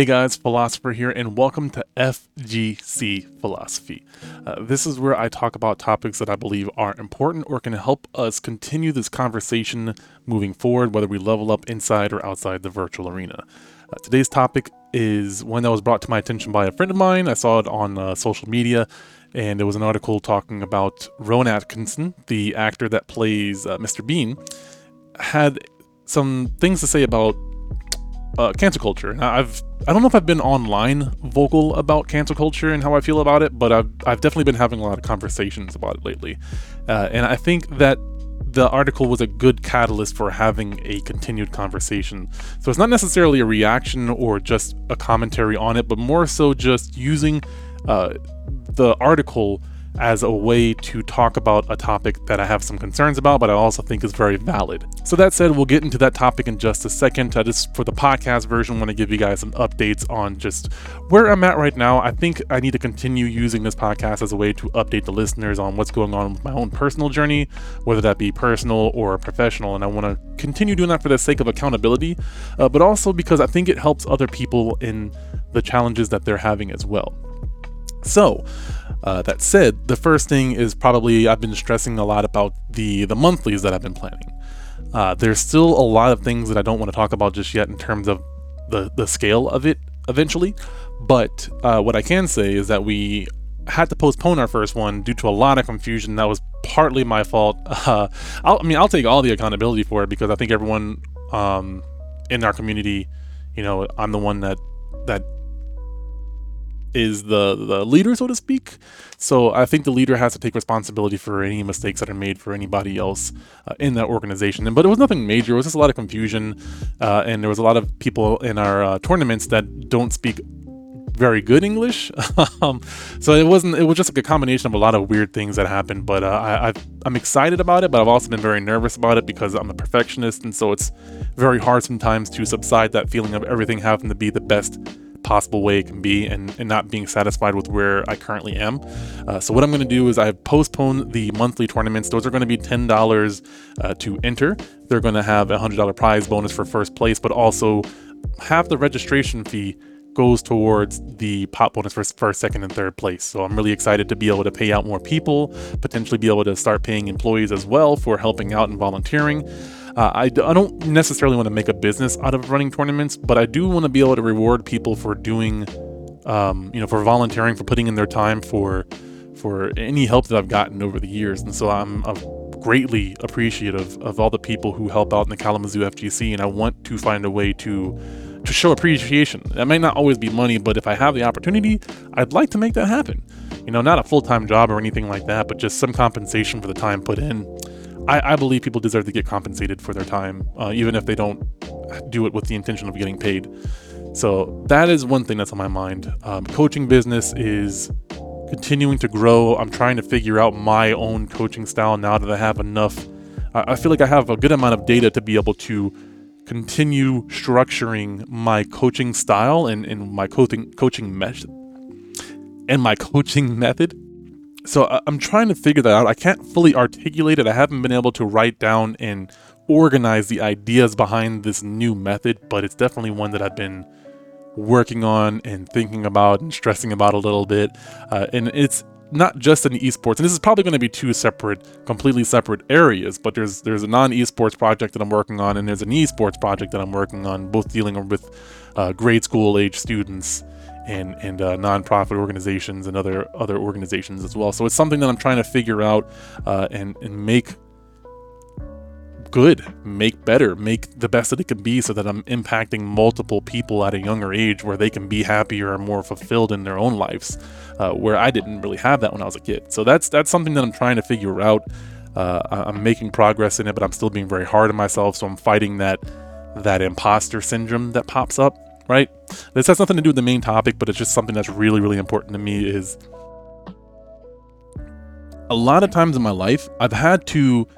Hey guys, Philosopher here, and welcome to FGC Philosophy. Uh, this is where I talk about topics that I believe are important or can help us continue this conversation moving forward, whether we level up inside or outside the virtual arena. Uh, today's topic is one that was brought to my attention by a friend of mine. I saw it on uh, social media, and it was an article talking about Rowan Atkinson, the actor that plays uh, Mr. Bean, had some things to say about uh, cancel culture. Now, I've I don't know if I've been online vocal about cancel culture and how I feel about it, but I've I've definitely been having a lot of conversations about it lately, uh, and I think that the article was a good catalyst for having a continued conversation. So it's not necessarily a reaction or just a commentary on it, but more so just using uh, the article as a way to talk about a topic that I have some concerns about, but I also think is very valid. So, that said, we'll get into that topic in just a second. I just, for the podcast version, want to give you guys some updates on just where I'm at right now. I think I need to continue using this podcast as a way to update the listeners on what's going on with my own personal journey, whether that be personal or professional. And I want to continue doing that for the sake of accountability, uh, but also because I think it helps other people in the challenges that they're having as well. So, uh, that said, the first thing is probably I've been stressing a lot about the the monthlies that I've been planning. Uh, there's still a lot of things that I don't want to talk about just yet in terms of the the scale of it eventually. But uh, what I can say is that we had to postpone our first one due to a lot of confusion. That was partly my fault. Uh, i mean, I'll take all the accountability for it because I think everyone um, in our community, you know, I'm the one that that is the the leader, so to speak. So I think the leader has to take responsibility for any mistakes that are made for anybody else uh, in that organization. And, but it was nothing major. It was just a lot of confusion, uh, and there was a lot of people in our uh, tournaments that don't speak very good English. um, so it wasn't. It was just like a combination of a lot of weird things that happened. But uh, I, i am excited about it, but I've also been very nervous about it because I'm a perfectionist, and so it's very hard sometimes to subside that feeling of everything having to be the best possible way it can be and, and not being satisfied with where I currently am. Uh, so what I'm going to do is I postpone the monthly tournaments. Those are going to be $10 uh, to enter. They're going to have a $100 prize bonus for first place, but also half the registration fee goes towards the pot bonus for first, second, and third place. So I'm really excited to be able to pay out more people, potentially be able to start paying employees as well for helping out and volunteering. Uh, I, I don't necessarily want to make a business out of running tournaments, but I do want to be able to reward people for doing, um, you know, for volunteering, for putting in their time, for for any help that I've gotten over the years. And so I'm, I'm greatly appreciative of all the people who help out in the Kalamazoo FGC, and I want to find a way to to show appreciation. That might not always be money, but if I have the opportunity, I'd like to make that happen. You know, not a full time job or anything like that, but just some compensation for the time put in. I, I believe people deserve to get compensated for their time, uh, even if they don't do it with the intention of getting paid. So that is one thing that's on my mind. Um, coaching business is continuing to grow. I'm trying to figure out my own coaching style now that I have enough. I feel like I have a good amount of data to be able to continue structuring my coaching style and, and my coaching coaching method and my coaching method so uh, I'm trying to figure that out. I can't fully articulate it. I haven't been able to write down and organize the ideas behind this new method, but it's definitely one that I've been working on and thinking about and stressing about a little bit. Uh, and it's not just in esports, and this is probably going to be two separate, completely separate areas. But there's there's a non-esports project that I'm working on, and there's an esports project that I'm working on, both dealing with uh, grade school age students and and uh, nonprofit organizations and other other organizations as well. So it's something that I'm trying to figure out uh, and and make good, make better, make the best that it can be, so that I'm impacting multiple people at a younger age where they can be happier and more fulfilled in their own lives, uh, where I didn't really have that when I was a kid. So that's that's something that I'm trying to figure out. Uh, I'm making progress in it, but I'm still being very hard on myself. So I'm fighting that that imposter syndrome that pops up right? This has nothing to do with the main topic, but it's just something that's really, really important to me is a lot of times in my life, I've had to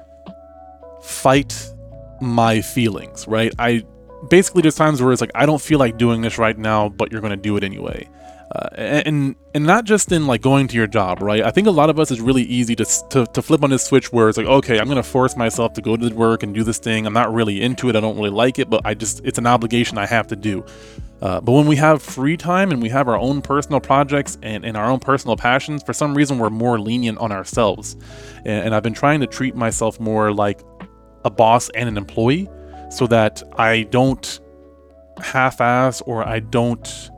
fight my feelings, right? I basically there's times where it's like I don't feel like doing this right now, but you're going to do it anyway. Uh, and and not just in like going to your job, right? I think a lot of us is really easy to, to to flip on this switch where it's like, okay, I'm gonna force myself to go to work and do this thing. I'm not really into it. I don't really like it, but I just it's an obligation I have to do. Uh, but when we have free time and we have our own personal projects and, and our own personal passions, for some reason we're more lenient on ourselves. And, and I've been trying to treat myself more like a boss and an employee so that I don't half ass or I don't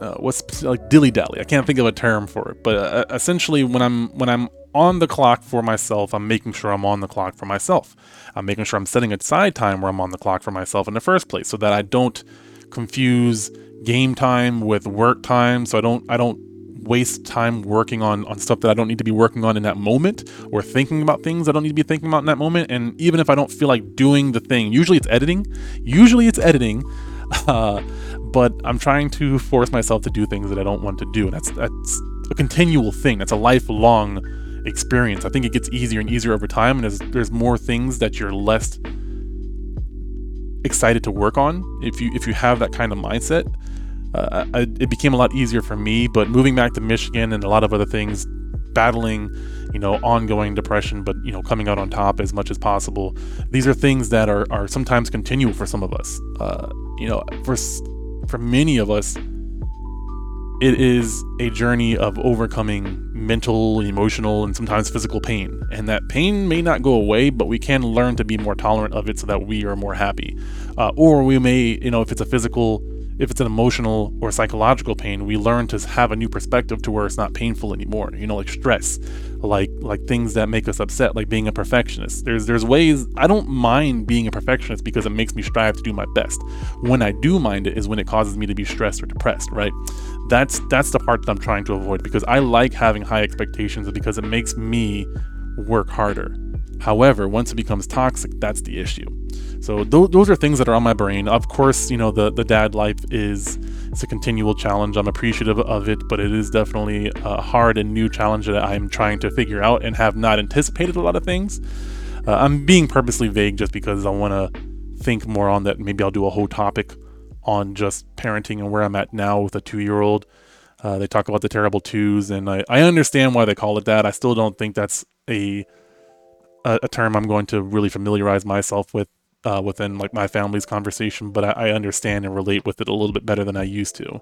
uh, what's like dilly dally. I can't think of a term for it, but uh, essentially, when I'm when I'm on the clock for myself, I'm making sure I'm on the clock for myself. I'm making sure I'm setting aside time where I'm on the clock for myself in the first place, so that I don't confuse game time with work time. So I don't I don't waste time working on on stuff that I don't need to be working on in that moment, or thinking about things I don't need to be thinking about in that moment. And even if I don't feel like doing the thing, usually it's editing. Usually it's editing. Uh, but I'm trying to force myself to do things that I don't want to do. And that's that's a continual thing. That's a lifelong experience. I think it gets easier and easier over time, and there's there's more things that you're less excited to work on if you if you have that kind of mindset. Uh, I, it became a lot easier for me, but moving back to Michigan and a lot of other things, battling, you know, ongoing depression, but you know, coming out on top as much as possible. These are things that are are sometimes continual for some of us. Uh, you know, for for many of us, it is a journey of overcoming mental, emotional, and sometimes physical pain. And that pain may not go away, but we can learn to be more tolerant of it so that we are more happy. Uh, or we may, you know, if it's a physical if it's an emotional or psychological pain, we learn to have a new perspective to where it's not painful anymore. You know, like stress, like like things that make us upset, like being a perfectionist. There's there's ways I don't mind being a perfectionist because it makes me strive to do my best. When I do mind it is when it causes me to be stressed or depressed, right? That's that's the part that I'm trying to avoid because I like having high expectations because it makes me work harder. However, once it becomes toxic, that's the issue. So th- those are things that are on my brain. Of course, you know the the dad life is it's a continual challenge. I'm appreciative of it, but it is definitely a hard and new challenge that I'm trying to figure out and have not anticipated a lot of things. Uh, I'm being purposely vague just because I want to think more on that. Maybe I'll do a whole topic on just parenting and where I'm at now with a two year old. Uh, they talk about the terrible twos, and I, I understand why they call it that. I still don't think that's a a, a term I'm going to really familiarize myself with uh, within like my family's conversation, but I, I, understand and relate with it a little bit better than I used to.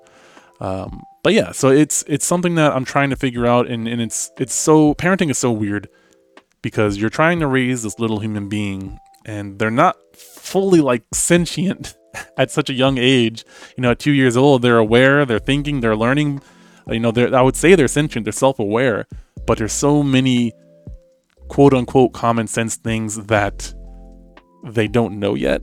Um, but yeah, so it's it's something that I'm trying to figure out, and, and it's it's so parenting is so weird because you're trying to raise this little human being, and they're not fully like sentient at such a young age. You know, at two years old, they're aware, they're thinking, they're learning. You know, they're I would say they're sentient, they're self-aware, but there's so many quote unquote common sense things that they don't know yet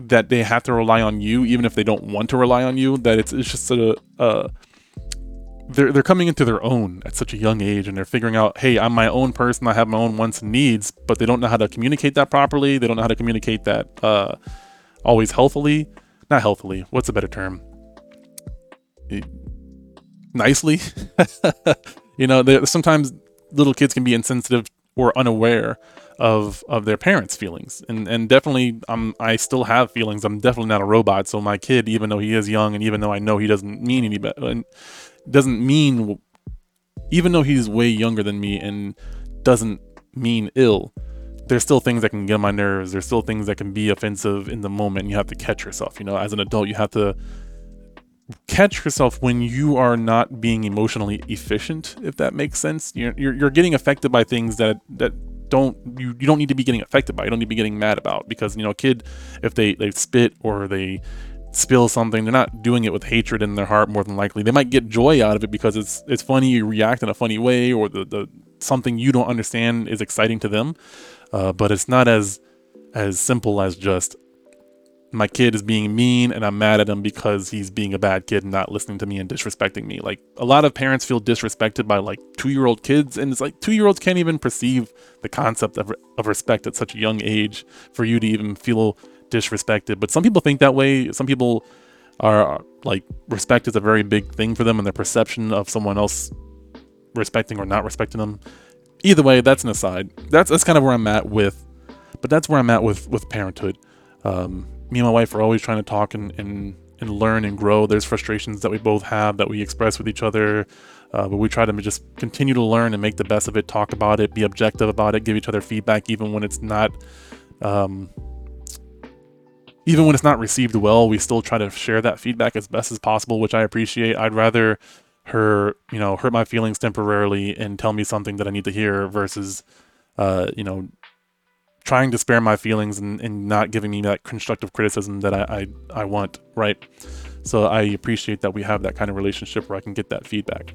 that they have to rely on you even if they don't want to rely on you that it's, it's just a, a they're, they're coming into their own at such a young age and they're figuring out hey i'm my own person i have my own wants and needs but they don't know how to communicate that properly they don't know how to communicate that uh, always healthily not healthily what's a better term? Nicely? You know sometimes little kids can be insensitive or unaware of of their parents' feelings. And and definitely I'm I still have feelings. I'm definitely not a robot. So my kid, even though he is young and even though I know he doesn't mean any better uh, doesn't mean even though he's way younger than me and doesn't mean ill, there's still things that can get on my nerves. There's still things that can be offensive in the moment. You have to catch yourself. You know, as an adult, you have to catch yourself when you are not being emotionally efficient if that makes sense. You're, you're, you're, getting affected by things that that don't you, you don't need to be getting affected by you don't need to be getting mad about because you know a kid if they they spit or they spill something they're not doing it with hatred in their heart more than likely. They might get joy out of it because it's it's funny you react in a funny way or the, the something you don't understand is exciting to them. Uh, but it's not as as simple as just my kid is being mean and I'm mad at him because he's being a bad kid and not listening to me and disrespecting me. Like a lot of parents feel disrespected by like two year old kids, and it's like two year olds can't even perceive the concept of, of respect at such a young age for you to even feel disrespected. But some people think that way. Some people are like respect is a very big thing for them and their perception of someone else respecting or not respecting them. Either way, that's an aside. That's that's kind of where I'm at with, but that's where I'm at with with parenthood. Um, me and my wife are always trying to talk and, and and learn and grow. There's frustrations that we both have that we express with each other, uh, but we try to just continue to learn and make the best of it, talk about it, be objective about it, give each other feedback, even when it's not. Um, even when it's not received well, we still try to share that feedback as best as possible, which I appreciate. I'd rather her, you know, hurt my feelings temporarily and tell me something that I need to hear versus, uh, you know, trying to spare my feelings and, and not giving me that constructive criticism that I, I, I want, right? So I appreciate that we have that kind of relationship where I can get that feedback.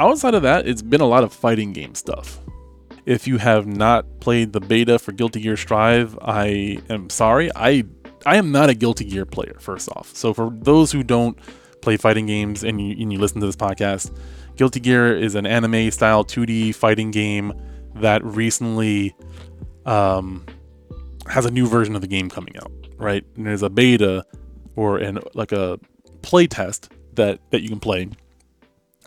Outside of that, it's been a lot of fighting game stuff. If you have not played the beta for Guilty Gear Strive, I am sorry. I I am not a Guilty Gear player, first off. So for those who don't play fighting games and you, and you listen to this podcast, Guilty Gear is an anime style 2D fighting game that recently um, has a new version of the game coming out, right? And there's a beta or an like a play test that that you can play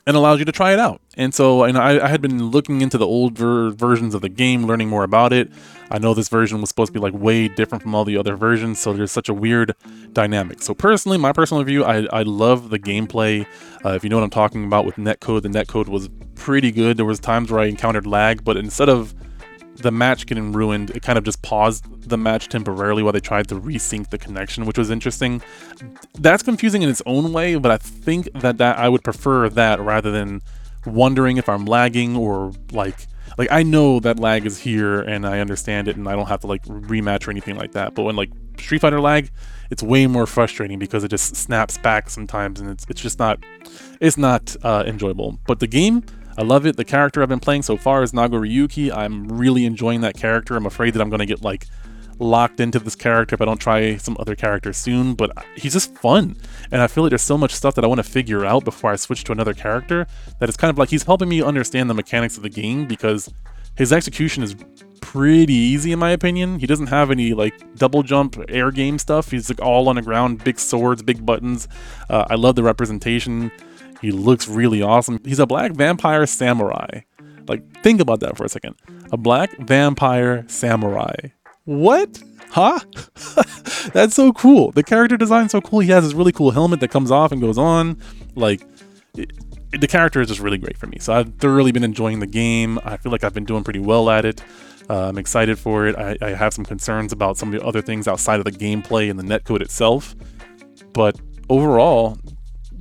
and allows you to try it out. And so and I, I had been looking into the old ver- versions of the game, learning more about it. I know this version was supposed to be like way different from all the other versions, so there's such a weird dynamic. So personally, my personal review, I, I love the gameplay. Uh, if you know what I'm talking about with netcode, the netcode was pretty good. There was times where I encountered lag, but instead of the match getting ruined, it kind of just paused the match temporarily while they tried to resync the connection, which was interesting. That's confusing in its own way, but I think that, that I would prefer that rather than wondering if I'm lagging or like like I know that lag is here and I understand it and I don't have to like rematch or anything like that. But when like Street Fighter lag, it's way more frustrating because it just snaps back sometimes and it's it's just not it's not uh, enjoyable. But the game I love it. The character I've been playing so far is Nagoriyuki. I'm really enjoying that character. I'm afraid that I'm going to get like locked into this character if I don't try some other characters soon, but he's just fun. And I feel like there's so much stuff that I want to figure out before I switch to another character that it's kind of like he's helping me understand the mechanics of the game because his execution is pretty easy in my opinion. He doesn't have any like double jump air game stuff. He's like all on the ground, big swords, big buttons. Uh, I love the representation. He looks really awesome. He's a black vampire samurai. Like, think about that for a second. A black vampire samurai. What? Huh? That's so cool. The character design's so cool. He has this really cool helmet that comes off and goes on. Like, it, the character is just really great for me. So I've thoroughly been enjoying the game. I feel like I've been doing pretty well at it. Uh, I'm excited for it. I, I have some concerns about some of the other things outside of the gameplay and the netcode itself. But overall,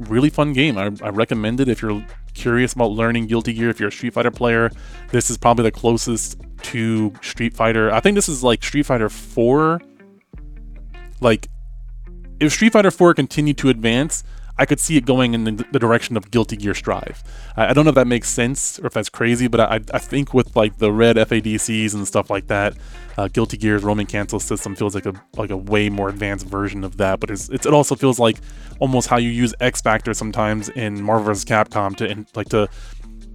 really fun game. I, I recommend it if you're curious about learning Guilty Gear. If you're a Street Fighter player, this is probably the closest to Street Fighter. I think this is like Street Fighter 4. Like, if Street Fighter 4 continued to advance, I could see it going in the, the direction of Guilty Gear Strive. I, I, don't know if that makes sense or if that's crazy, but I, I think with like the red FADCs and stuff like that, uh, Guilty Gear's Roman cancel system feels like a like a way more advanced version of that. But it's, it's, it also feels like almost how you use X Factor sometimes in Marvel vs. Capcom to like to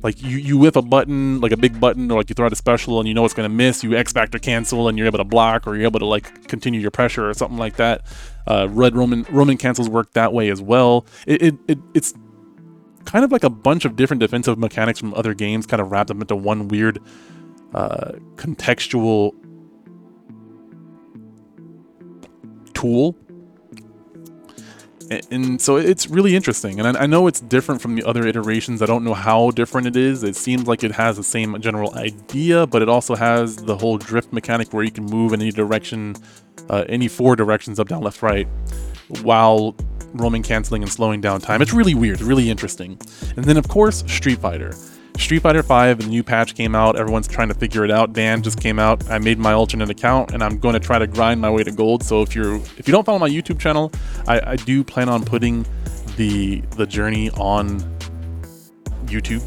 like you, you whip a button like a big button or like you throw out a special and you know it's going to miss you x factor cancel and you're able to block or you're able to like continue your pressure or something like that uh, red roman roman cancels work that way as well. It, it, it, it's kind of like a bunch of different defensive mechanics from other games kind of wrapped up into one weird uh, contextual tool and so it's really interesting. And I, know it's different from the other iterations. I don't know how different it is. It seems like it has the same general idea but it also has the whole drift mechanic where you can move in any direction uh, any four directions up down left right while Roman canceling and slowing down time. It's really weird really interesting. And then of course street fighter Street Fighter 5, the new patch came out. Everyone's trying to figure it out. Dan just came out. I made my alternate account, and I'm going to try to grind my way to gold. So if you're if you don't follow my YouTube channel, I, I do plan on putting the the journey on YouTube.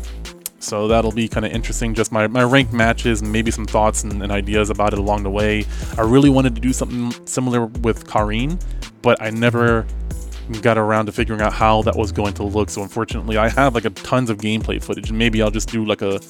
So that'll be kind of interesting. Just my, my ranked matches, maybe some thoughts and, and ideas about it along the way. I really wanted to do something similar with Karin, but I never got around to figuring out how that was going to look. So unfortunately, I have like a tons of gameplay footage, and maybe I'll just do like a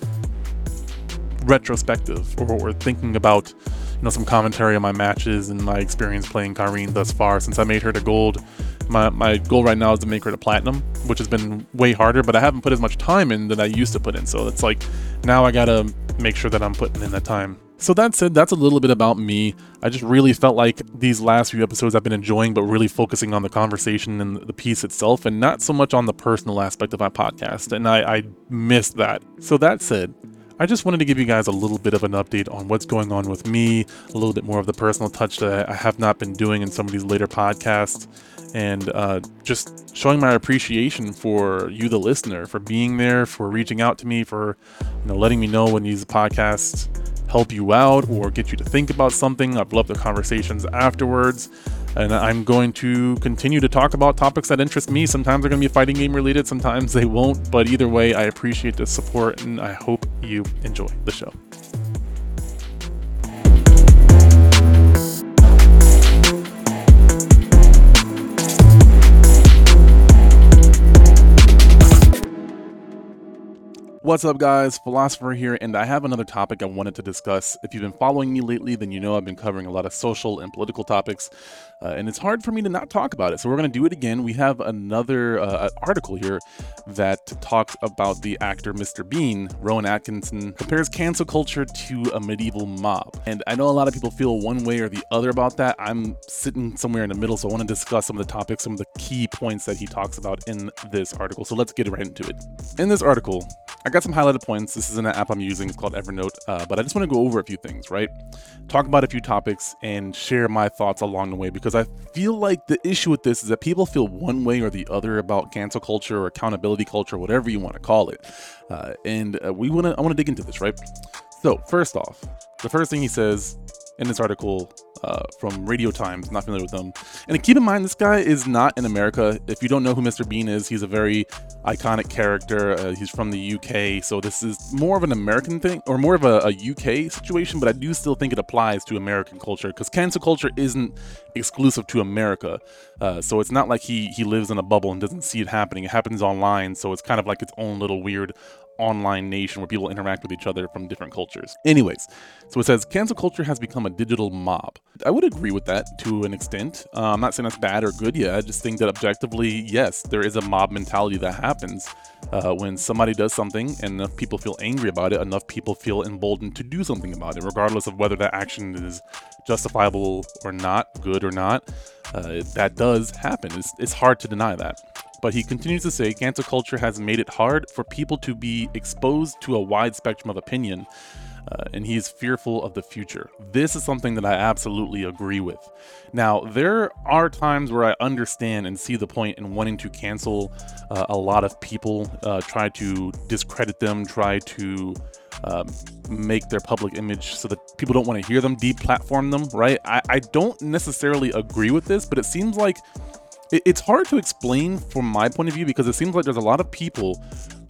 retrospective or, or thinking about you know some commentary on my matches and my experience playing Karin thus far. Since I made her to gold, my my goal right now is to make her to platinum, which has been way harder. But I haven't put as much time in that I used to put in. So it's like now I gotta make sure that I'm putting in that time So that said, that's a little bit about me. I just really felt like these last few episodes I've been enjoying, but really focusing on the conversation and the piece itself, and not so much on the personal aspect of my podcast. And I, I missed that. So that said, I just wanted to give you guys a little bit of an update on what's going on with me, a little bit more of the personal touch that I have not been doing in some of these later podcasts, and uh, just showing my appreciation for you, the listener, for being there, for reaching out to me, for you know letting me know when these podcasts help you out or get you to think about something. I've loved the conversations afterwards. And I'm going to continue to talk about topics that interest me. Sometimes they're going to be fighting game related, sometimes they won't. But either way, I appreciate the support and I hope you enjoy the show. What's up, guys? Philosopher here, and I have another topic I wanted to discuss. If you've been following me lately, then you know I've been covering a lot of social and political topics, uh, and it's hard for me to not talk about it. So we're going to do it again. We have another uh, article here that talks about the actor Mr. Bean. Rowan Atkinson compares cancel culture to a medieval mob, and I know a lot of people feel one way or the other about that. I'm sitting somewhere in the middle, so I want to discuss some of the topics, some of the key points that he talks about in this article. So let's get right into it. In this article, I got got some highlighted points. This is an app I'm using. It's called Evernote. Uh, but I just want to go over a few things, right? Talk about a few topics and share my thoughts along the way because I feel like the issue with this is that people feel one way or the other about cancel culture or accountability culture, whatever you want to call it. Uh, and uh, we want to. I want to dig into this, right? So first off, the first thing he says in this article uh, from Radio Times. Not familiar with them. And keep in mind, this guy is not in America. If you don't know who Mr. Bean is, he's a very iconic character. Uh, he's from the UK, so this is more of an American thing or more of a, a UK situation. But I do still think it applies to American culture because cancel culture isn't exclusive to America. Uh, so it's not like he he lives in a bubble and doesn't see it happening. It happens online, so it's kind of like its own little weird online nation where people interact with each other from different cultures. Anyways, so it says cancel culture has become a digital mob. I would agree with that to an extent. Uh, I'm not saying that's bad or good yet. I just think that objectively, yes, there is a mob mentality that happens uh, when somebody does something and enough people feel angry about it, enough people feel emboldened to do something about it, regardless of whether that action is justifiable or not, good or not. Uh, that does happen. It's, it's hard to deny that. But he continues to say cancel culture has made it hard for people to be exposed to a wide spectrum of opinion. Uh, and he is fearful of the future. This is something that I absolutely agree with. Now, there are times where I understand and see the point in wanting to cancel uh, a lot of people, uh, try to discredit them, try to um, make their public image so that people don't want to hear them, deplatform them, right? I, I don't necessarily agree with this, but it seems like it's hard to explain from my point of view because it seems like there's a lot of people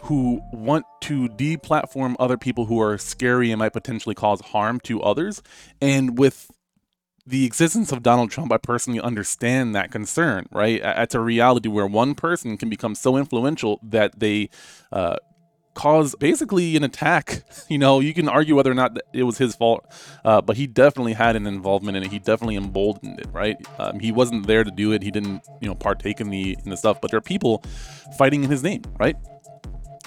who want to deplatform other people who are scary and might potentially cause harm to others. And with the existence of Donald Trump, I personally understand that concern, right? It's a reality where one person can become so influential that they uh, cause basically an attack. You know, you can argue whether or not it was his fault, uh, but he definitely had an involvement in it. He definitely emboldened it, right? Um, he wasn't there to do it. He didn't, you know, partake in the in the stuff. But there are people fighting in his name, right?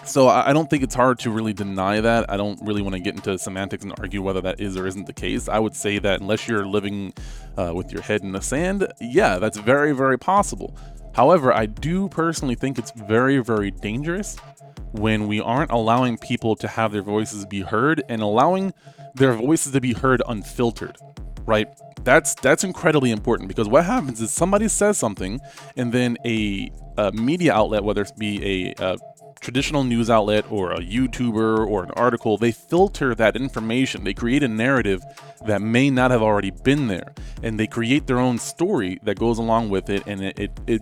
So I don't think it's hard to really deny that. I don't really want to get into semantics and argue whether that is or isn't the case. I would say that unless you're living uh, with your head in the sand, yeah, that's very, very possible. However, I do personally think it's very, very dangerous when we aren't allowing people to have their voices be heard and allowing their voices to be heard unfiltered, right? That's that's incredibly important because what happens is somebody says something and then a, a media outlet, whether it be a, a traditional news outlet or a YouTuber or an article, they filter that information. They create a narrative that may not have already been there. And they create their own story that goes along with it. And it, it, it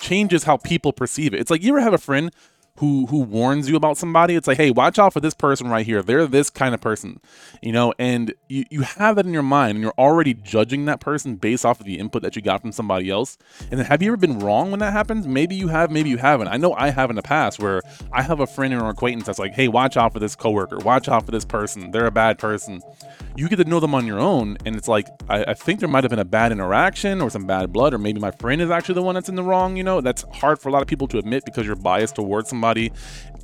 changes how people perceive it. It's like you ever have a friend who who warns you about somebody it's like hey watch out for this person right here. They're this kind of person you know and you, you have that in your mind and you're already judging that person based off of the input that you got from somebody else. And then have you ever been wrong when that happens? Maybe you have maybe you haven't. I know i have in the past where i have a friend or an acquaintance that's like hey watch out for this coworker. Watch out for this person. They're a bad person. You get to know them on your own and it's like I, I think there might have been a bad interaction or some bad blood or maybe my friend is actually the one that's in the wrong you know? That's hard for a lot of people to admit because you're biased towards somebody somebody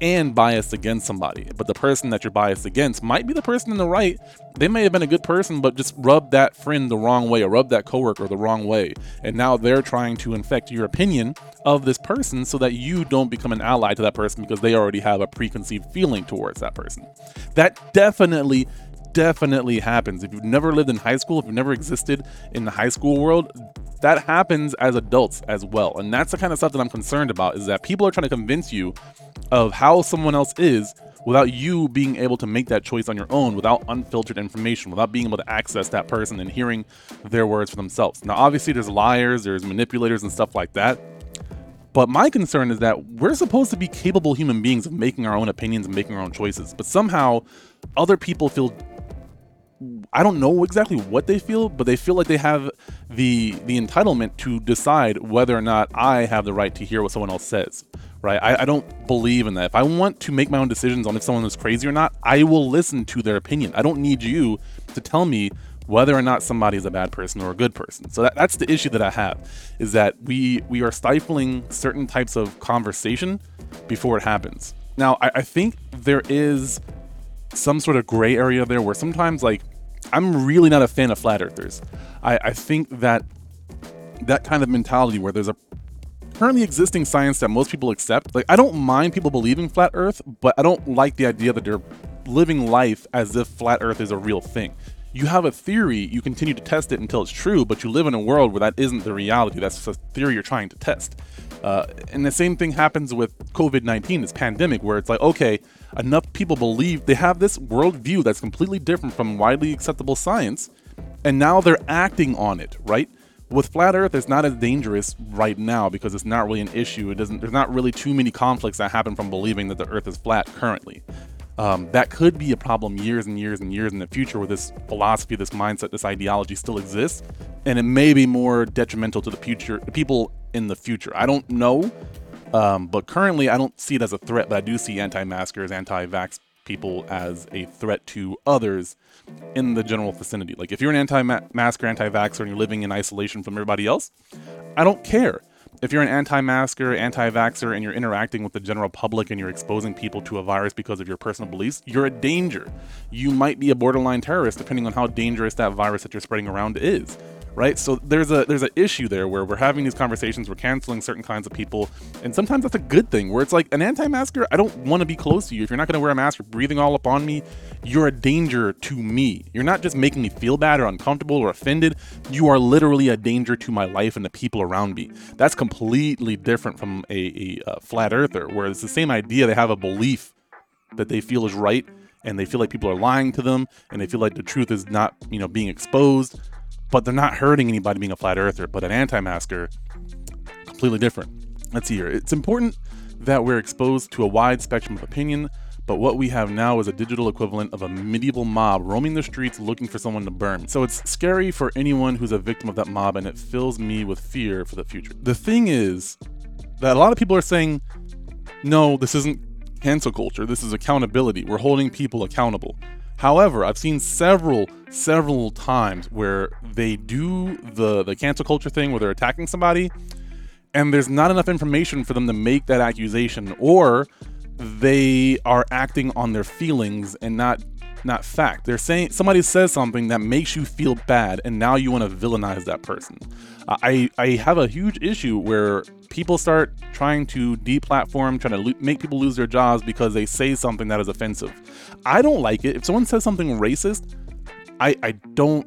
and biased against somebody. But the person that you're biased against might be the person in the right. They may have been a good person, but just rubbed that friend the wrong way or rubbed that coworker the wrong way. And now they're trying to infect your opinion of this person so that you don't become an ally to that person because they already have a preconceived feeling towards that person. That definitely definitely happens. If you've never lived in high school, if you've never existed in the high school world, that happens as adults as well. And that's the kind of stuff that I'm concerned about is that people are trying to convince you of how someone else is without you being able to make that choice on your own without unfiltered information, without being able to access that person and hearing their words for themselves. Now, obviously, there's liars, there's manipulators, and stuff like that. But my concern is that we're supposed to be capable human beings of making our own opinions and making our own choices. But somehow, other people feel I don't know exactly what they feel, but they feel like they have the the entitlement to decide whether or not I have the right to hear what someone else says right? I, I, don't believe in that. If I want to make my own decisions on if someone is crazy or not, I will listen to their opinion. I don't need you to tell me whether or not somebody is a bad person or a good person. So that, that's the issue that I have, is that we we are stifling certain types of conversation before it happens. Now, I, I think there is some sort of gray area there where sometimes like I'm really not a fan of flat earthers. I, I think that that kind of mentality where there's a currently existing science that most people accept. Like, I don't mind people believing flat Earth, but I don't like the idea that they're living life as if flat Earth is a real thing. You have a theory, you continue to test it until it's true, but you live in a world where that isn't the reality. That's a theory you're trying to test. Uh, and the same thing happens with COVID 19, this pandemic, where it's like, okay, enough people believe they have this worldview that's completely different from widely acceptable science, and now they're acting on it, right? with flat earth it's not as dangerous right now because it's not really an issue it doesn't there's not really too many conflicts that happen from believing that the earth is flat currently um, that could be a problem years and years and years in the future where this philosophy this mindset this ideology still exists and it may be more detrimental to the future people in the future i don't know um, but currently i don't see it as a threat but i do see anti-maskers anti-vax people as a threat to others in the general vicinity. Like if you're an anti-masker, anti-vaxxer, and you're living in isolation from everybody else, I don't care. If you're an anti-masker, anti-vaxxer, and you're interacting with the general public and you're exposing people to a virus because of your personal beliefs, you're a danger. You might be a borderline terrorist, depending on how dangerous that virus that you're spreading around is right? So there's a there's an issue there where we're having these conversations, we're canceling certain kinds of people, and sometimes that's a good thing. Where it's like an anti-masker, I don't want to be close to you. If you're not going to wear a mask, you're breathing all up on me. You're a danger to me. You're not just making me feel bad or uncomfortable or offended. You are literally a danger to my life and the people around me. That's completely different from a, a, a flat earther, where it's the same idea. They have a belief that they feel is right and they feel like people are lying to them and they feel like the truth is not you know being exposed but they're not hurting anybody being a flat earther. But an anti masker, completely different. Let's see here. It's important that we're exposed to a wide spectrum of opinion, but what we have now is a digital equivalent of a medieval mob roaming the streets looking for someone to burn. So it's scary for anyone who's a victim of that mob, and it fills me with fear for the future. The thing is that a lot of people are saying, no, this isn't cancel culture, this is accountability. We're holding people accountable. However, I've seen several, several times where they do the the cancel culture thing where they're attacking somebody, and there's not enough information for them to make that accusation, or they are acting on their feelings and not not fact. They're saying somebody says something that makes you feel bad, and now you want to villainize that person. I I have a huge issue where people start trying to deplatform, trying to lo- make people lose their jobs because they say something that is offensive. I don't like it. If someone says something racist, I I don't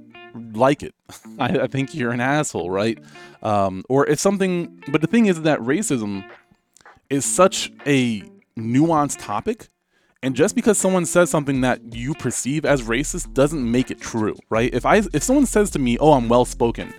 like it. I, I think you're an asshole, right? Um, or if something, but the thing is that racism is such a nuanced topic and just because someone says something that you perceive as racist doesn't make it true, right? If I if someone says to me, "Oh, I'm well spoken,"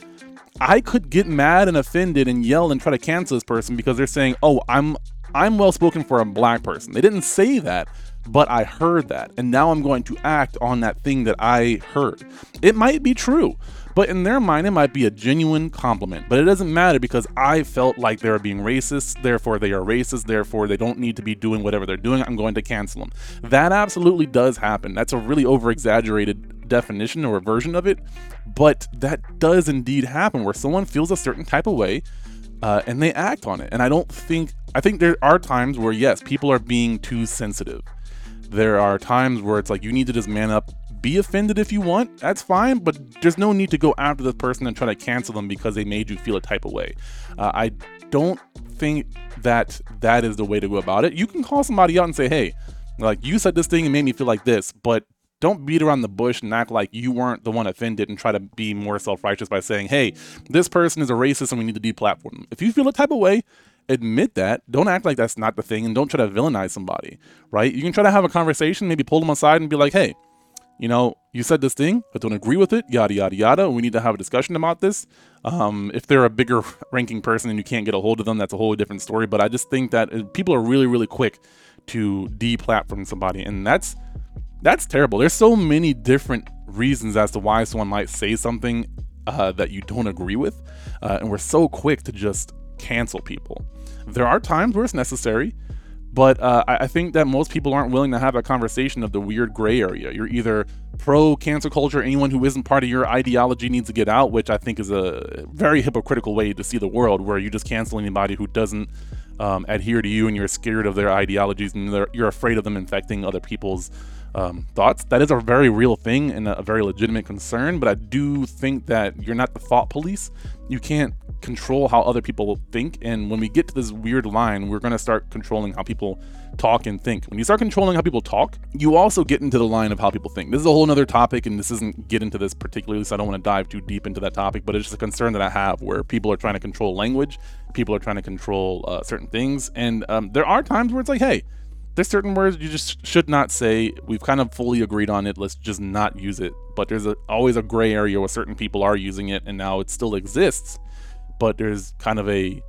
I could get mad and offended and yell and try to cancel this person because they're saying, "Oh, I'm I'm well spoken for a black person." They didn't say that, but I heard that, and now I'm going to act on that thing that I heard. It might be true, but in their mind, it might be a genuine compliment. But it doesn't matter because I felt like they were being racist, therefore they are racist, therefore they don't need to be doing whatever they're doing. I'm going to cancel them. That absolutely does happen. That's a really over exaggerated definition or version of it, but that does indeed happen where someone feels a certain type of way uh, and they act on it. And I don't think I think there are times where, yes, people are being too sensitive. There are times where it's like you need to just man up, be offended if you want, that's fine, but there's no need to go after this person and try to cancel them because they made you feel a type of way. Uh, I don't think that that is the way to go about it. You can call somebody out and say, hey, like you said this thing and made me feel like this, but don't beat around the bush and act like you weren't the one offended and try to be more self-righteous by saying, hey, this person is a racist and we need to deplatform them. If you feel a type of way, admit that. Don't act like that's not the thing and don't try to villainize somebody, right? You can try to have a conversation, maybe pull them aside and be like, hey, you know, you said this thing, I don't agree with it, yada, yada, yada. We need to have a discussion about this. Um, if they're a bigger ranking person and you can't get a hold of them, that's a whole different story. But I just think that uh, people are really, really quick to deplatform somebody. And that's, that's terrible. There's so many different reasons as to why someone might say something uh, that you don't agree with. Uh, and we're so quick to just cancel people. There are times where it's necessary. But uh, I think that most people aren't willing to have a conversation of the weird gray area. You're either pro cancel culture, anyone who isn't part of your ideology needs to get out, which I think is a very hypocritical way to see the world, where you just cancel anybody who doesn't um, adhere to you and you're scared of their ideologies and you're afraid of them infecting other people's um, thoughts. That is a very real thing and a very legitimate concern, but I do think that you're not the thought police. You can't control how other people think. And when we get to this weird line, we're going to start controlling how people talk and think. When you start controlling how people talk, you also get into the line of how people think. This is a whole other topic, and this isn't get into this particularly, so I don't want to dive too deep into that topic, but it's just a concern that I have where people are trying to control language, people are trying to control uh, certain things. And um, there are times where it's like, hey, there's certain words you just should not say. We've kind of fully agreed on it. Let's just not use it. But there's a, always a gray area where certain people are using it, and now it still exists. But there's kind of a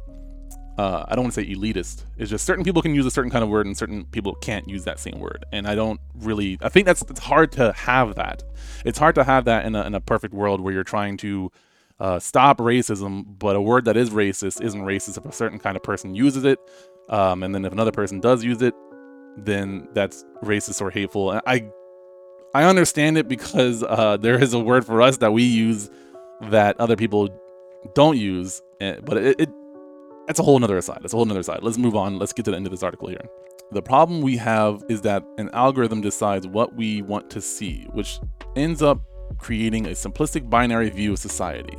uh, I don't want to say elitist. It's just certain people can use a certain kind of word, and certain people can't use that same word. And I don't really. I think that's it's hard to have that. It's hard to have that in a, in a perfect world where you're trying to uh, stop racism, but a word that is racist isn't racist if a certain kind of person uses it. Um, and then if another person does use it, then that's racist or hateful. I I understand it because uh, there is a word for us that we use that other people don't use, eh, but it, it that's a whole nother side. That's a whole nother side. Let's move on. Let's get to the end of this article here. The problem we have is that an algorithm decides what we want to see, which ends up creating a simplistic binary view of society.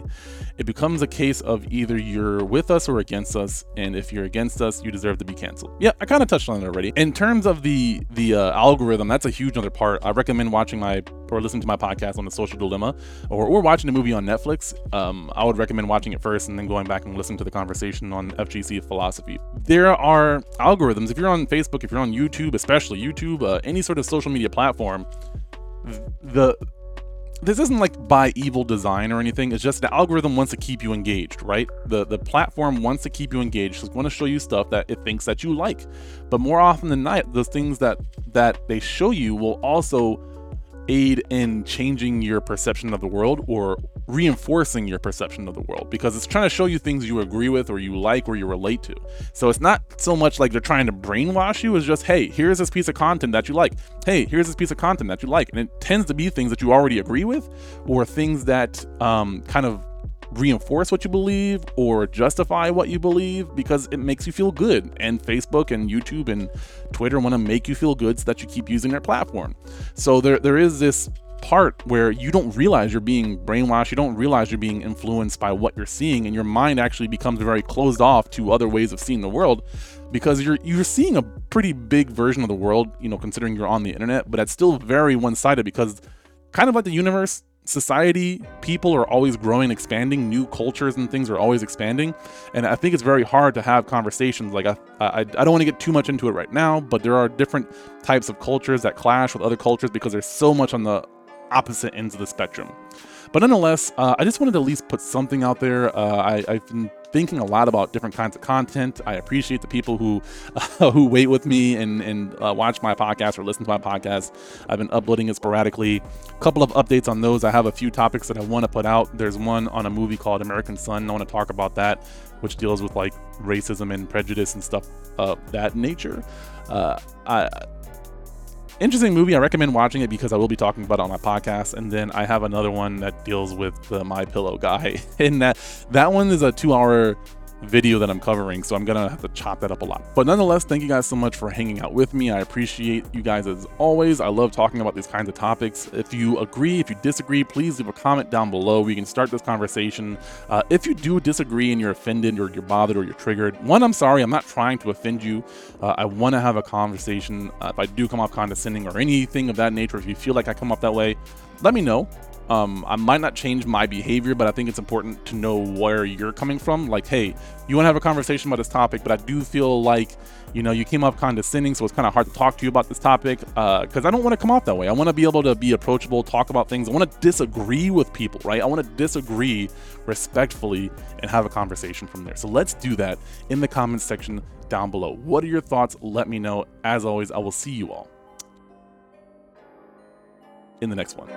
It becomes a case of either you're with us or against us, and if you're against us, you deserve to be canceled. Yeah, I kind of touched on it already. In terms of the the uh, algorithm, that's a huge other part. I recommend watching my or listening to my podcast on the social dilemma, or, or watching a movie on Netflix. Um, I would recommend watching it first and then going back and listening to the conversation on FGC philosophy. There are algorithms. If you're on Facebook, if you're on YouTube, especially YouTube, uh, any sort of social media platform, the this isn't like by evil design or anything. It's just the algorithm wants to keep you engaged, right? The the platform wants to keep you engaged. It's going to show you stuff that it thinks that you like. But more often than not, those things that that they show you will also aid in changing your perception of the world or reinforcing your perception of the world because it's trying to show you things you agree with or you like or you relate to. So it's not so much like they're trying to brainwash you, it's just, hey, here's this piece of content that you like. Hey, here's this piece of content that you like. And it tends to be things that you already agree with or things that um, kind of reinforce what you believe or justify what you believe because it makes you feel good. And Facebook and YouTube and Twitter want to make you feel good so that you keep using their platform. So there, there is this part where you don't realize you're being brainwashed, you don't realize you're being influenced by what you're seeing, and your mind actually becomes very closed off to other ways of seeing the world because you're you're seeing a pretty big version of the world, you know, considering you're on the internet, but it's still very one-sided because kind of like the universe society, people are always growing, expanding. New cultures and things are always expanding, and I think it's very hard to have conversations. Like I, I, I don't want to get too much into it right now, but there are different types of cultures that clash with other cultures because there's so much on the opposite ends of the spectrum. But nonetheless, uh, I just wanted to at least put something out there. Uh, I, I've been thinking a lot about different kinds of content. I appreciate the people who uh, who wait with me and and uh, watch my podcast or listen to my podcast. I've been uploading it sporadically. A couple of updates on those. I have a few topics that I want to put out. There's one on a movie called American Son. I want to talk about that, which deals with like racism and prejudice and stuff of that nature. Uh, I interesting movie. I recommend watching it because I will be talking about it on my podcast. And then I have another one that deals with the My Pillow guy, and that that one is a two-hour video that I'm covering, so I'm gonna have to chop that up a lot. But nonetheless, thank you guys so much for hanging out with me. I appreciate you guys as always. I love talking about these kinds of topics. If you agree, if you disagree, please leave a comment down below. We can start this conversation. Uh, if you do disagree and you're offended or you're bothered or you're triggered, one, I'm sorry, I'm not trying to offend you. Uh, I want to have a conversation. Uh, if I do come off condescending or anything of that nature, if you feel like I come off that way, let me know. Um, I might not change my behavior, but I think it's important to know where you're coming from. Like, hey, you want to have a conversation about this topic, but I do feel like, you know, you came off condescending, so it's kind of hard to talk to you about this topic because uh, I don't want to come off that way. I want to be able to be approachable, talk about things. I want to disagree with people, right? I want to disagree respectfully and have a conversation from there. So let's do that in the comments section down below. What are your thoughts? Let me know. As always, I will see you all in the next one.